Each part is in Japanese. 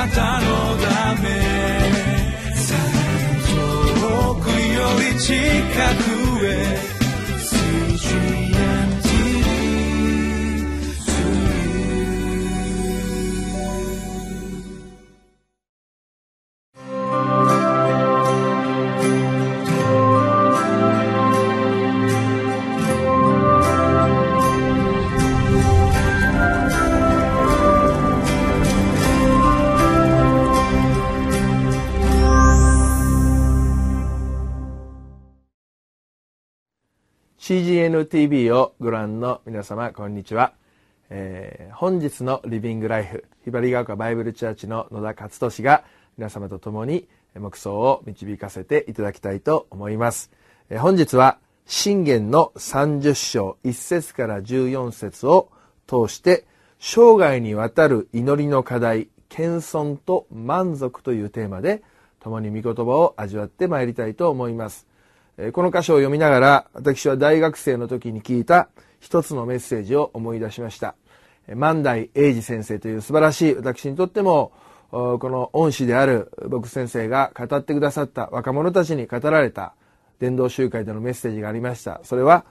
なたのため。遠くより近く。CGNTV」をご覧の皆様こんにちは、えー本日のリビングライフひばりが丘バイブルチャーチの野田勝利が皆様と共に黙想を導かせていただきたいと思います、えー本日は信玄の30章1節から14節を通して生涯にわたる祈りの課題謙遜と満足というテーマで共に御言葉を味わってまいりたいと思います。この箇所を読みながら私は大学生の時に聞いた一つのメッセージを思い出しました。え万代英二先生という素晴らしい私にとってもこの恩師である僕先生が語ってくださった若者たちに語られた伝道集会でのメッセージがありました。それは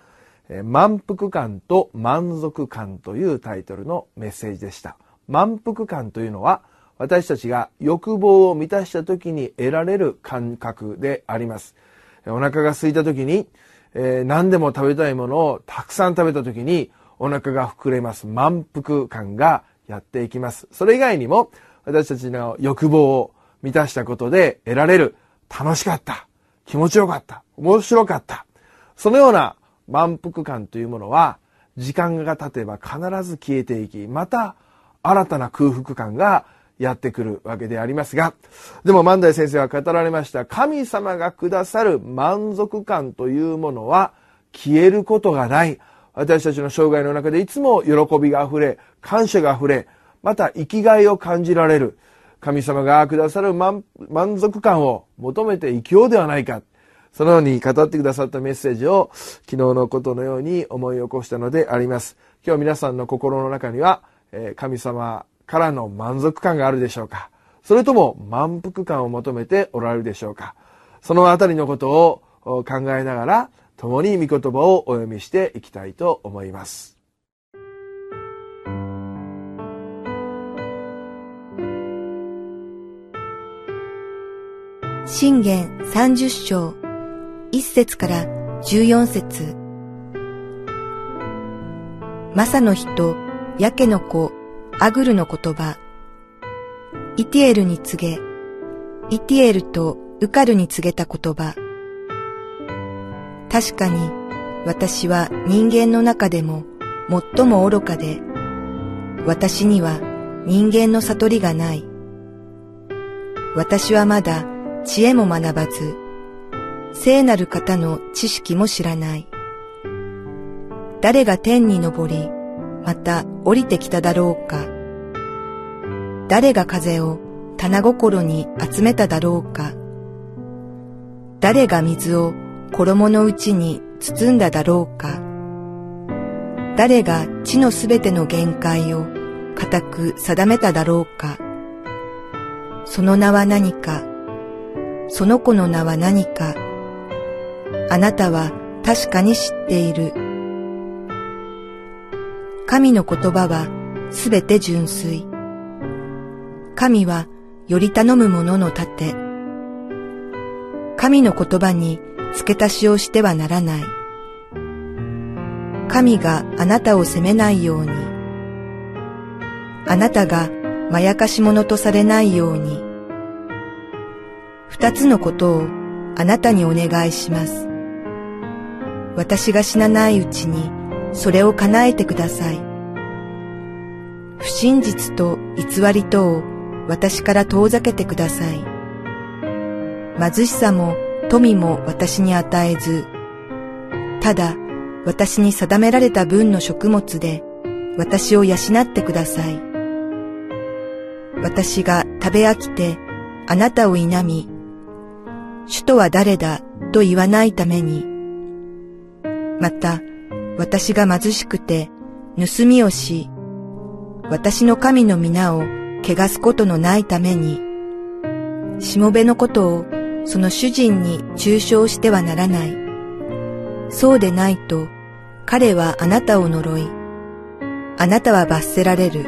満腹感と満足感というタイトルのメッセージでした。満腹感というのは私たちが欲望を満たした時に得られる感覚であります。お腹が空いた時に、えー何でも食べたいものをたくさん食べた時にお腹が膨れます。満腹感がやっていきます。それ以外にも私たちの欲望を満たしたことで得られる楽しかった気持ちよかった面白かった。そのような満腹感というものは時間が経てば必ず消えていきまた新たな空腹感がやってくるわけでありますがでも万代先生は語られました神様がくださる満足感というものは消えることがない。私たちの生涯の中でいつも喜びがあふれ感謝があふれまた生きがいを感じられる。神様がくださる満足感を求めて生きようではないか。そのように語ってくださったメッセージを昨日のことのように思い起こしたのであります。今日皆さんの心の中には、神様からの満足感があるでしょうか？それとも満腹感を求めておられるでしょうか？そのあたりのことを考えながら共に御言葉をお読みしていきたいと思います。信玄30章1節から14節。マサの人、ヤケの子、アグルの言葉。イティエルに告げ、イティエルとウカルに告げた言葉。確かに私は人間の中でも最も愚かで、私には人間の悟りがない。私はまだ知恵も学ばず、聖なる方の知識も知らない。誰が天に昇り、また降りてきただろうか。誰が風を棚心に集めただろうか。誰が水を衣の内に包んだだろうか。誰が地のすべての限界を固く定めただろうか。その名は何か。その子の名は何か。あなたは確かに知っている。神の言葉はすべて純粋。神はより頼む者の盾。神の言葉に付け足しをしてはならない。神があなたを責めないように。あなたがまやかし者とされないように。二つのことをあなたにお願いします。私が死なないうちにそれを叶えてください。不真実と偽りとを私から遠ざけてください。貧しさも富も私に与えず、ただ私に定められた分の食物で私を養ってください。私が食べ飽きてあなたを否み、主とは誰だと言わないために、また私が貧しくて盗みをし、私の神の皆を汚すことのないために、しもべのことをその主人に中傷してはならない。そうでないと、彼はあなたを呪い、あなたは罰せられる。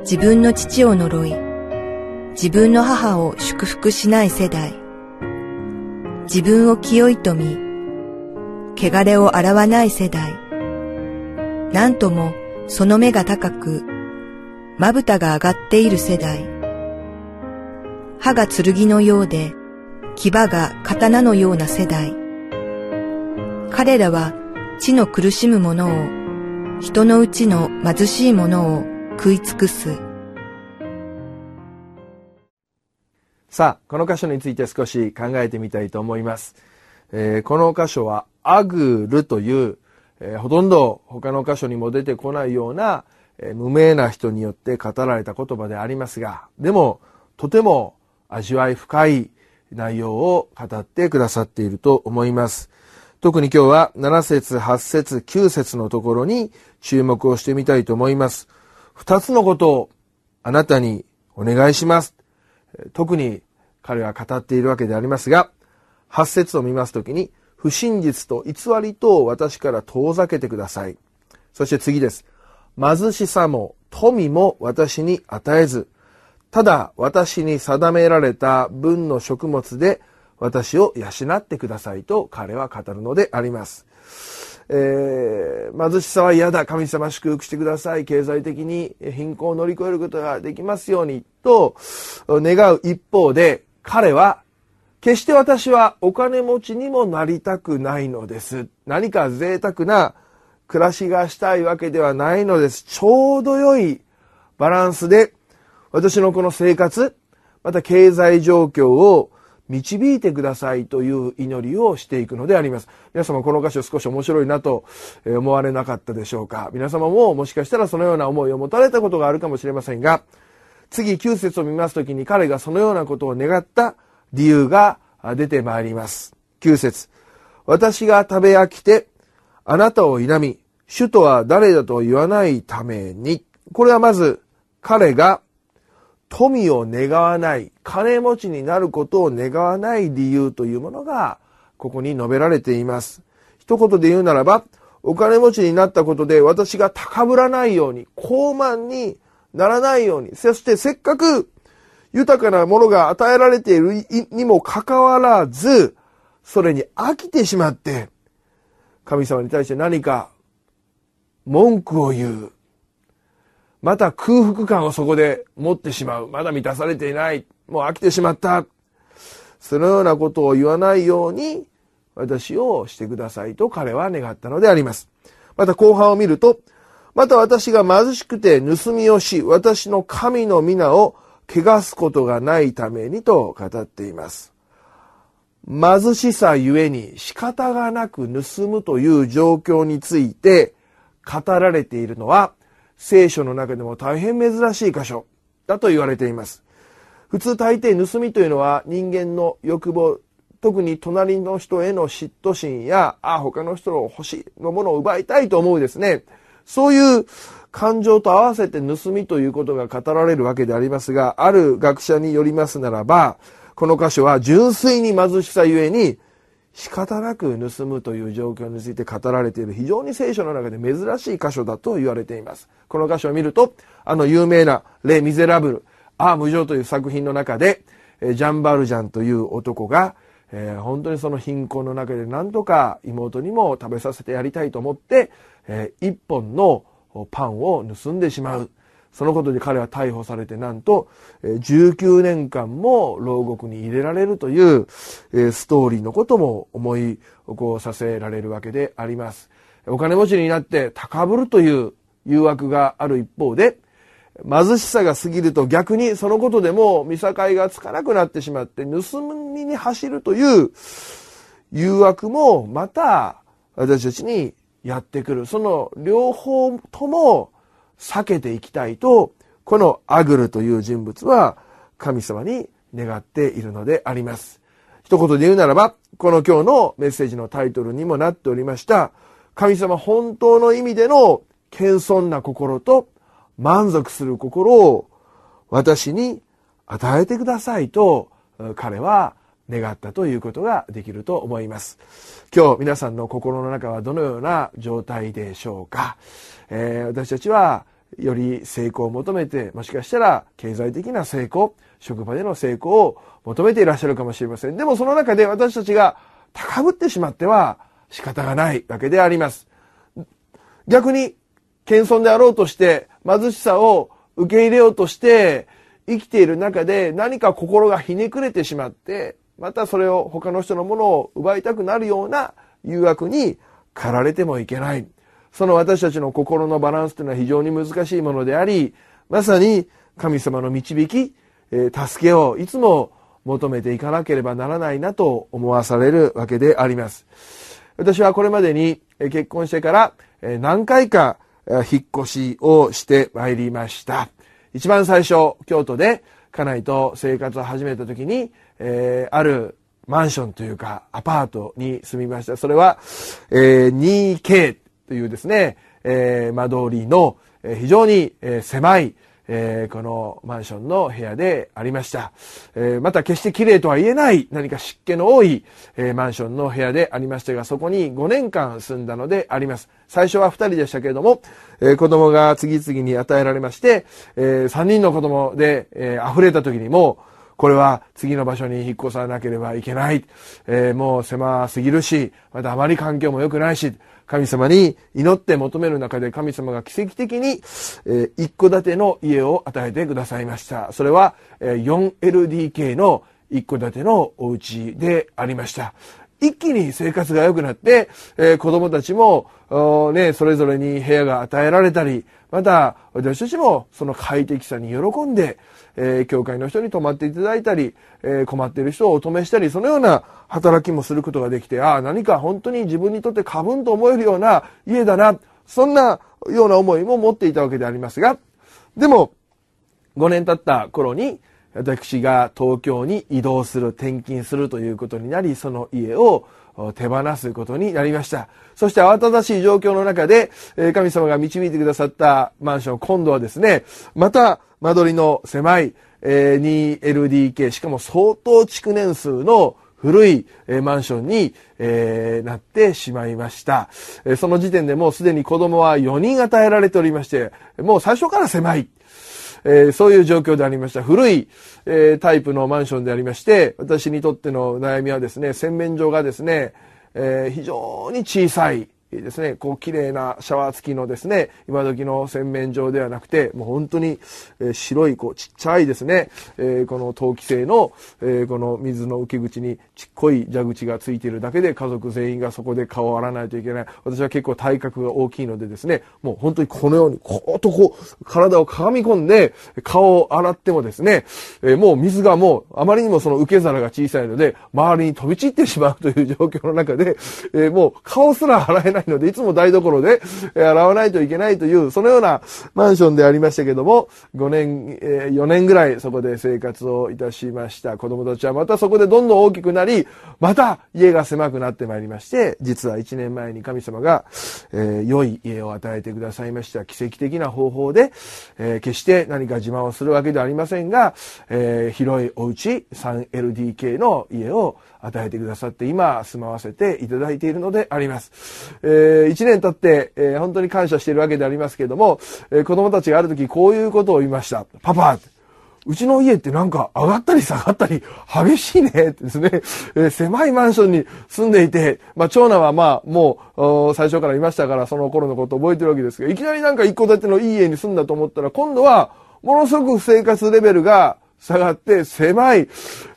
自分の父を呪い、自分の母を祝福しない世代。自分を清いと見、汚れを洗わない世代。なんともその目が高く、まぶたが上がっている世代。歯が剣のようで、牙が刀のような世代。彼らは地の苦しむ者を、人のうちの貧しい者を食い尽くす。さあ、この箇所について少し考えてみたいと思います。えーこの箇所は、アグルという、えーほとんど他の箇所にも出てこないような、えー無名な人によって語られた言葉でありますが、でも、とても味わい深い内容を語ってくださっていると思います。特に今日は7節、8節、9節のところに注目をしてみたいと思います。二つのことをあなたにお願いします。特に彼は語っているわけでありますが、8節を見ますときに、不真実と偽りと私から遠ざけてください。そして次です。貧しさも富も私に与えず、ただ私に定められた分の食物で私を養ってくださいと彼は語るのであります。えー貧しさは嫌だ。神様祝福してください。経済的に貧困を乗り越えることができますようにと願う一方で、彼は決して私はお金持ちにもなりたくないのです。何か贅沢な暮らしがしたいわけではないのです。ちょうど良いバランスで私のこの生活、また経済状況を導いてくださいという祈りをしていくのであります。皆様この箇所少し面白いなと思われなかったでしょうか皆様ももしかしたらそのような思いを持たれたことがあるかもしれませんが、次9節を見ますときに彼がそのようなことを願った理由が出てまいります。9節私が食べ飽きてあなたを否み、主とは誰だと言わないために、これはまず彼が富を願わない、金持ちになることを願わない理由というものが、ここに述べられています。一言で言うならば、お金持ちになったことで私が高ぶらないように、高慢にならないように、そしてせっかく豊かなものが与えられているにもかかわらず、それに飽きてしまって、神様に対して何か文句を言う。また空腹感をそこで持ってしまう。まだ満たされていない。もう飽きてしまった。そのようなことを言わないように私をしてくださいと彼は願ったのであります。また後半を見ると、また私が貧しくて盗みをし、私の神の皆を汚すことがないためにと語っています。貧しさゆえに仕方がなく盗むという状況について語られているのは聖書の中でも大変珍しい箇所だと言われています。普通大抵盗みというのは人間の欲望、特に隣の人への嫉妬心や、あ、他の人の欲しいのものを奪いたいと思うですね。そういう感情と合わせて盗みということが語られるわけでありますが、ある学者によりますならば、この箇所は純粋に貧しさゆえに仕方なく盗むという状況について語られている非常に聖書の中で珍しい箇所だと言われています。この箇所を見ると、あの有名なレ・ミゼラブル、アー無情という作品の中で、ジャン・バルジャンという男が、えー、本当にその貧困の中で何とか妹にも食べさせてやりたいと思って、えー、一本のパンを盗んでしまう。そのことで彼は逮捕されてなんと19年間も牢獄に入れられるというストーリーのことも思い起こさせられるわけであります。お金持ちになって高ぶるという誘惑がある一方で貧しさが過ぎると逆にそのことでも見境がつかなくなってしまって盗みに走るという誘惑もまた私たちにやってくる。その両方とも避けていきたいと、このアグルという人物は神様に願っているのであります。一言で言うならば、この今日のメッセージのタイトルにもなっておりました、神様本当の意味での謙遜な心と満足する心を私に与えてくださいと彼は願ったということができると思います。今日皆さんの心の中はどのような状態でしょうか、えー、私たちはより成功を求めてもしかしたら経済的な成功職場での成功を求めていらっしゃるかもしれません。でもその中で私たちが高ぶってしまっては仕方がないわけであります。逆に謙遜であろうとして貧しさを受け入れようとして生きている中で何か心がひねくれてしまってまたそれを他の人のものを奪いたくなるような誘惑に駆られてもいけない。その私たちの心のバランスというのは非常に難しいものであり、まさに神様の導き、え助けをいつも求めていかなければならないなと思わされるわけであります。私はこれまでに結婚してから何回か引っ越しをしてまいりました。一番最初、京都で家内と生活を始めた時に、えー、あるマンションというかアパートに住みました。それは、えー、2K というですね、えー、間取りの、非常に、狭い、えー、このマンションの部屋でありました。えー、また決して綺麗とは言えない何か湿気の多い、えー、マンションの部屋でありましたが、そこに5年間住んだのであります。最初は2人でしたけれども、えー、子供が次々に与えられまして、えー、3人の子供で、えー、溢れた時にもこれは次の場所に引っ越さなければいけない。えー、もう狭すぎるし、またあまり環境も良くないし、神様に祈って求める中で神様が奇跡的に、えー、一戸建ての家を与えてくださいました。それは、えー、4LDK の一戸建てのお家でありました。一気に生活が良くなって、えー、子供たちも、ね、それぞれに部屋が与えられたり、また私たちもその快適さに喜んで、えー、教会の人に泊まっていただいたり、えー、困っている人をお止めしたり、そのような働きもすることができて、ああ、何か本当に自分にとって過分と思えるような家だな、そんなような思いも持っていたわけでありますが、でも、5年経った頃に、私が東京に移動する、転勤するということになり、その家を手放すことになりました。そして慌ただしい状況の中で、神様が導いてくださったマンション、今度はですね、また間取りの狭い 2LDK、しかも相当築年数の古いマンションに、なってしまいました。その時点でもうすでに子供は4人与えられておりまして、もう最初から狭い。えー、そういう状況でありました。古い、えー、タイプのマンションでありまして、私にとっての悩みはですね、洗面所がですね、えー、非常に小さい。ですね、こう綺麗なシャワー付きのですね、今時の洗面所ではなくて、もう本当に、え白いこうちっちゃいですね、えー、この陶器製の、えー、この水の受け口にちっこい蛇口がついているだけで家族全員がそこで顔を洗わないといけない。私は結構体格が大きいのでですね、もう本当にこのようにこうとこう体を鏡込んで顔を洗ってもですね、えー、もう水がもうあまりにもその受け皿が小さいので周りに飛び散ってしまうという状況の中で、えもう顔すら洗えないないので、いつも台所で洗わないといけないという、そのようなマンションでありましたけども、5年、え4年ぐらいそこで生活をいたしました。子供たちはまたそこでどんどん大きくなり、また家が狭くなってまいりまして、実は1年前に神様が、え、良い家を与えてくださいました。奇跡的な方法で、え、決して何か自慢をするわけではありませんが、え、広いお家 3LDK の家を与えてくださって今住まわせていただいているのであります。ー、1年経って、えー、本当に感謝しているわけでありますけれども、えー、子供たちがある時こういうことを言いました。パパうちの家ってなんか上がったり下がったり激しいねってですね、えー、狭いマンションに住んでいて、まあ長男はまあもう最初からいましたからその頃のこと覚えてるわけですが、いきなりなんか一戸建てのいい家に住んだと思ったら今度はものすごく生活レベルが下がって狭い、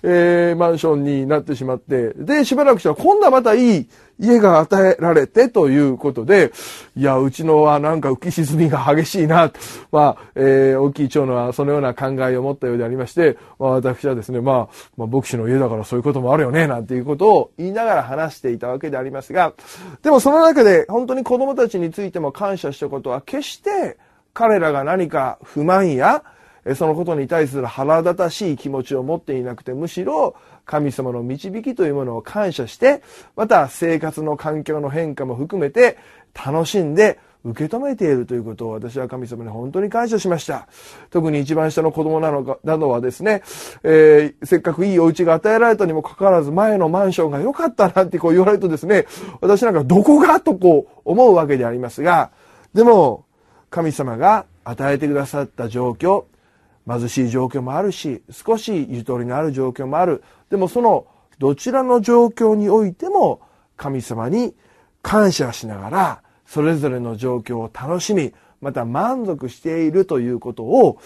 えー、マンションになってしまって、で、しばらくしたら今度はまたいい家が与えられてということで、いや、うちのはなんか浮き沈みが激しいな、まあ、えー、大きい長のはそのような考えを持ったようでありまして、まあ、私はですね、まあ、まあ、牧師の家だからそういうこともあるよね、なんていうことを言いながら話していたわけでありますが、でもその中で本当に子供たちについても感謝したことは、決して彼らが何か不満や、そのことに対する腹立たしい気持ちを持っていなくて、むしろ神様の導きというものを感謝して、また生活の環境の変化も含めて楽しんで受け止めているということを私は神様に本当に感謝しました。特に一番下の子供なのか、などはですね、えー、せっかくいいお家が与えられたにもかかわらず前のマンションが良かったなんてこう言われるとですね、私なんかどこがとこう思うわけでありますが、でも神様が与えてくださった状況、貧しい状況もあるし、少しゆとりのある状況もある。でもそのどちらの状況においても神様に感謝しながら、それぞれの状況を楽しみ、また満足しているということを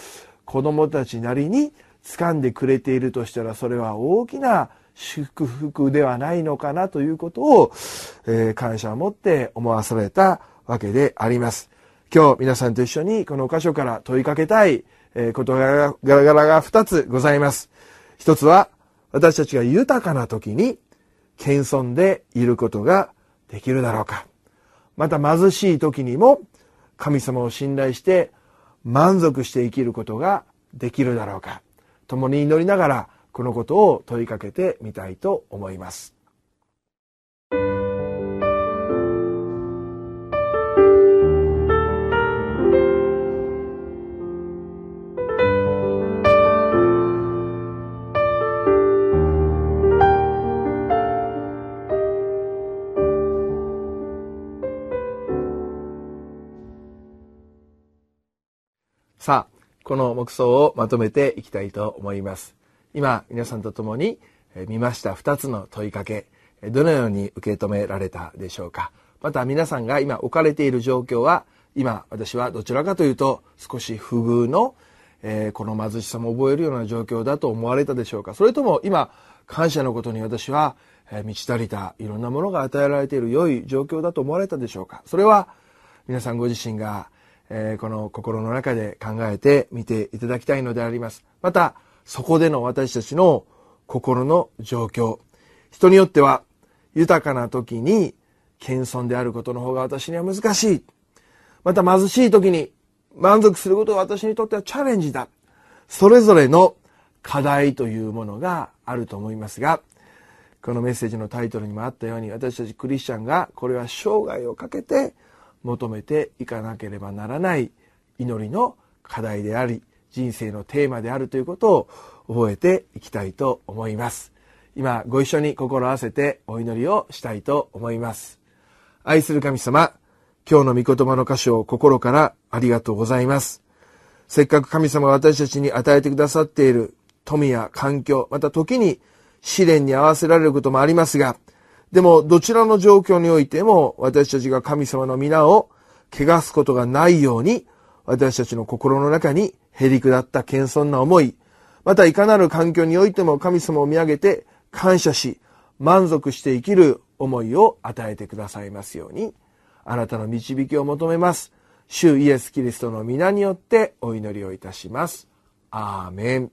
子供たちなりに掴んでくれているとしたらそれは大きな祝福ではないのかなということを、えー、感謝を持って思わされたわけであります。今日皆さんと一緒にこの箇所から問いかけたい、えー、事柄が2つございます。一つは私たちが豊かな時に謙遜でいることができるだろうか。また貧しい時にも神様を信頼して満足して生きることができるだろうか。共に祈りながらこのことを問いかけてみたいと思います。さあ、この目想をまとめていきたいと思います。今、皆さんと共に見ました2つの問いかけ、どのように受け止められたでしょうか。また皆さんが今置かれている状況は、今私はどちらかというと少し不遇の、えー、この貧しさも覚えるような状況だと思われたでしょうか。それとも今、感謝のことに私は、え、満ち足りたいろんなものが与えられている良い状況だと思われたでしょうか。それは皆さんご自身がえー、この心の中で考えてみていただきたいのであります。また、そこでの私たちの心の状況。人によっては、豊かな時に謙遜であることの方が私には難しい。また貧しい時に満足することが私にとってはチャレンジだ。それぞれの課題というものがあると思いますが、このメッセージのタイトルにもあったように私たちクリスチャンがこれは生涯をかけて求めていかなければならない祈りの課題であり人生のテーマであるということを覚えていきたいと思います。今ご一緒に心合わせてお祈りをしたいと思います。愛する神様今日の御言葉の箇所を心からありがとうございます。せっかく神様が私たちに与えてくださっている富や環境また時に試練に合わせられることもありますがでも、どちらの状況においても、私たちが神様の皆を汚すことがないように、私たちの心の中にへり下った謙遜な思い、またいかなる環境においても神様を見上げて感謝し、満足して生きる思いを与えてくださいますように、あなたの導きを求めます。主イエス・キリストの皆によってお祈りをいたします。アーメン。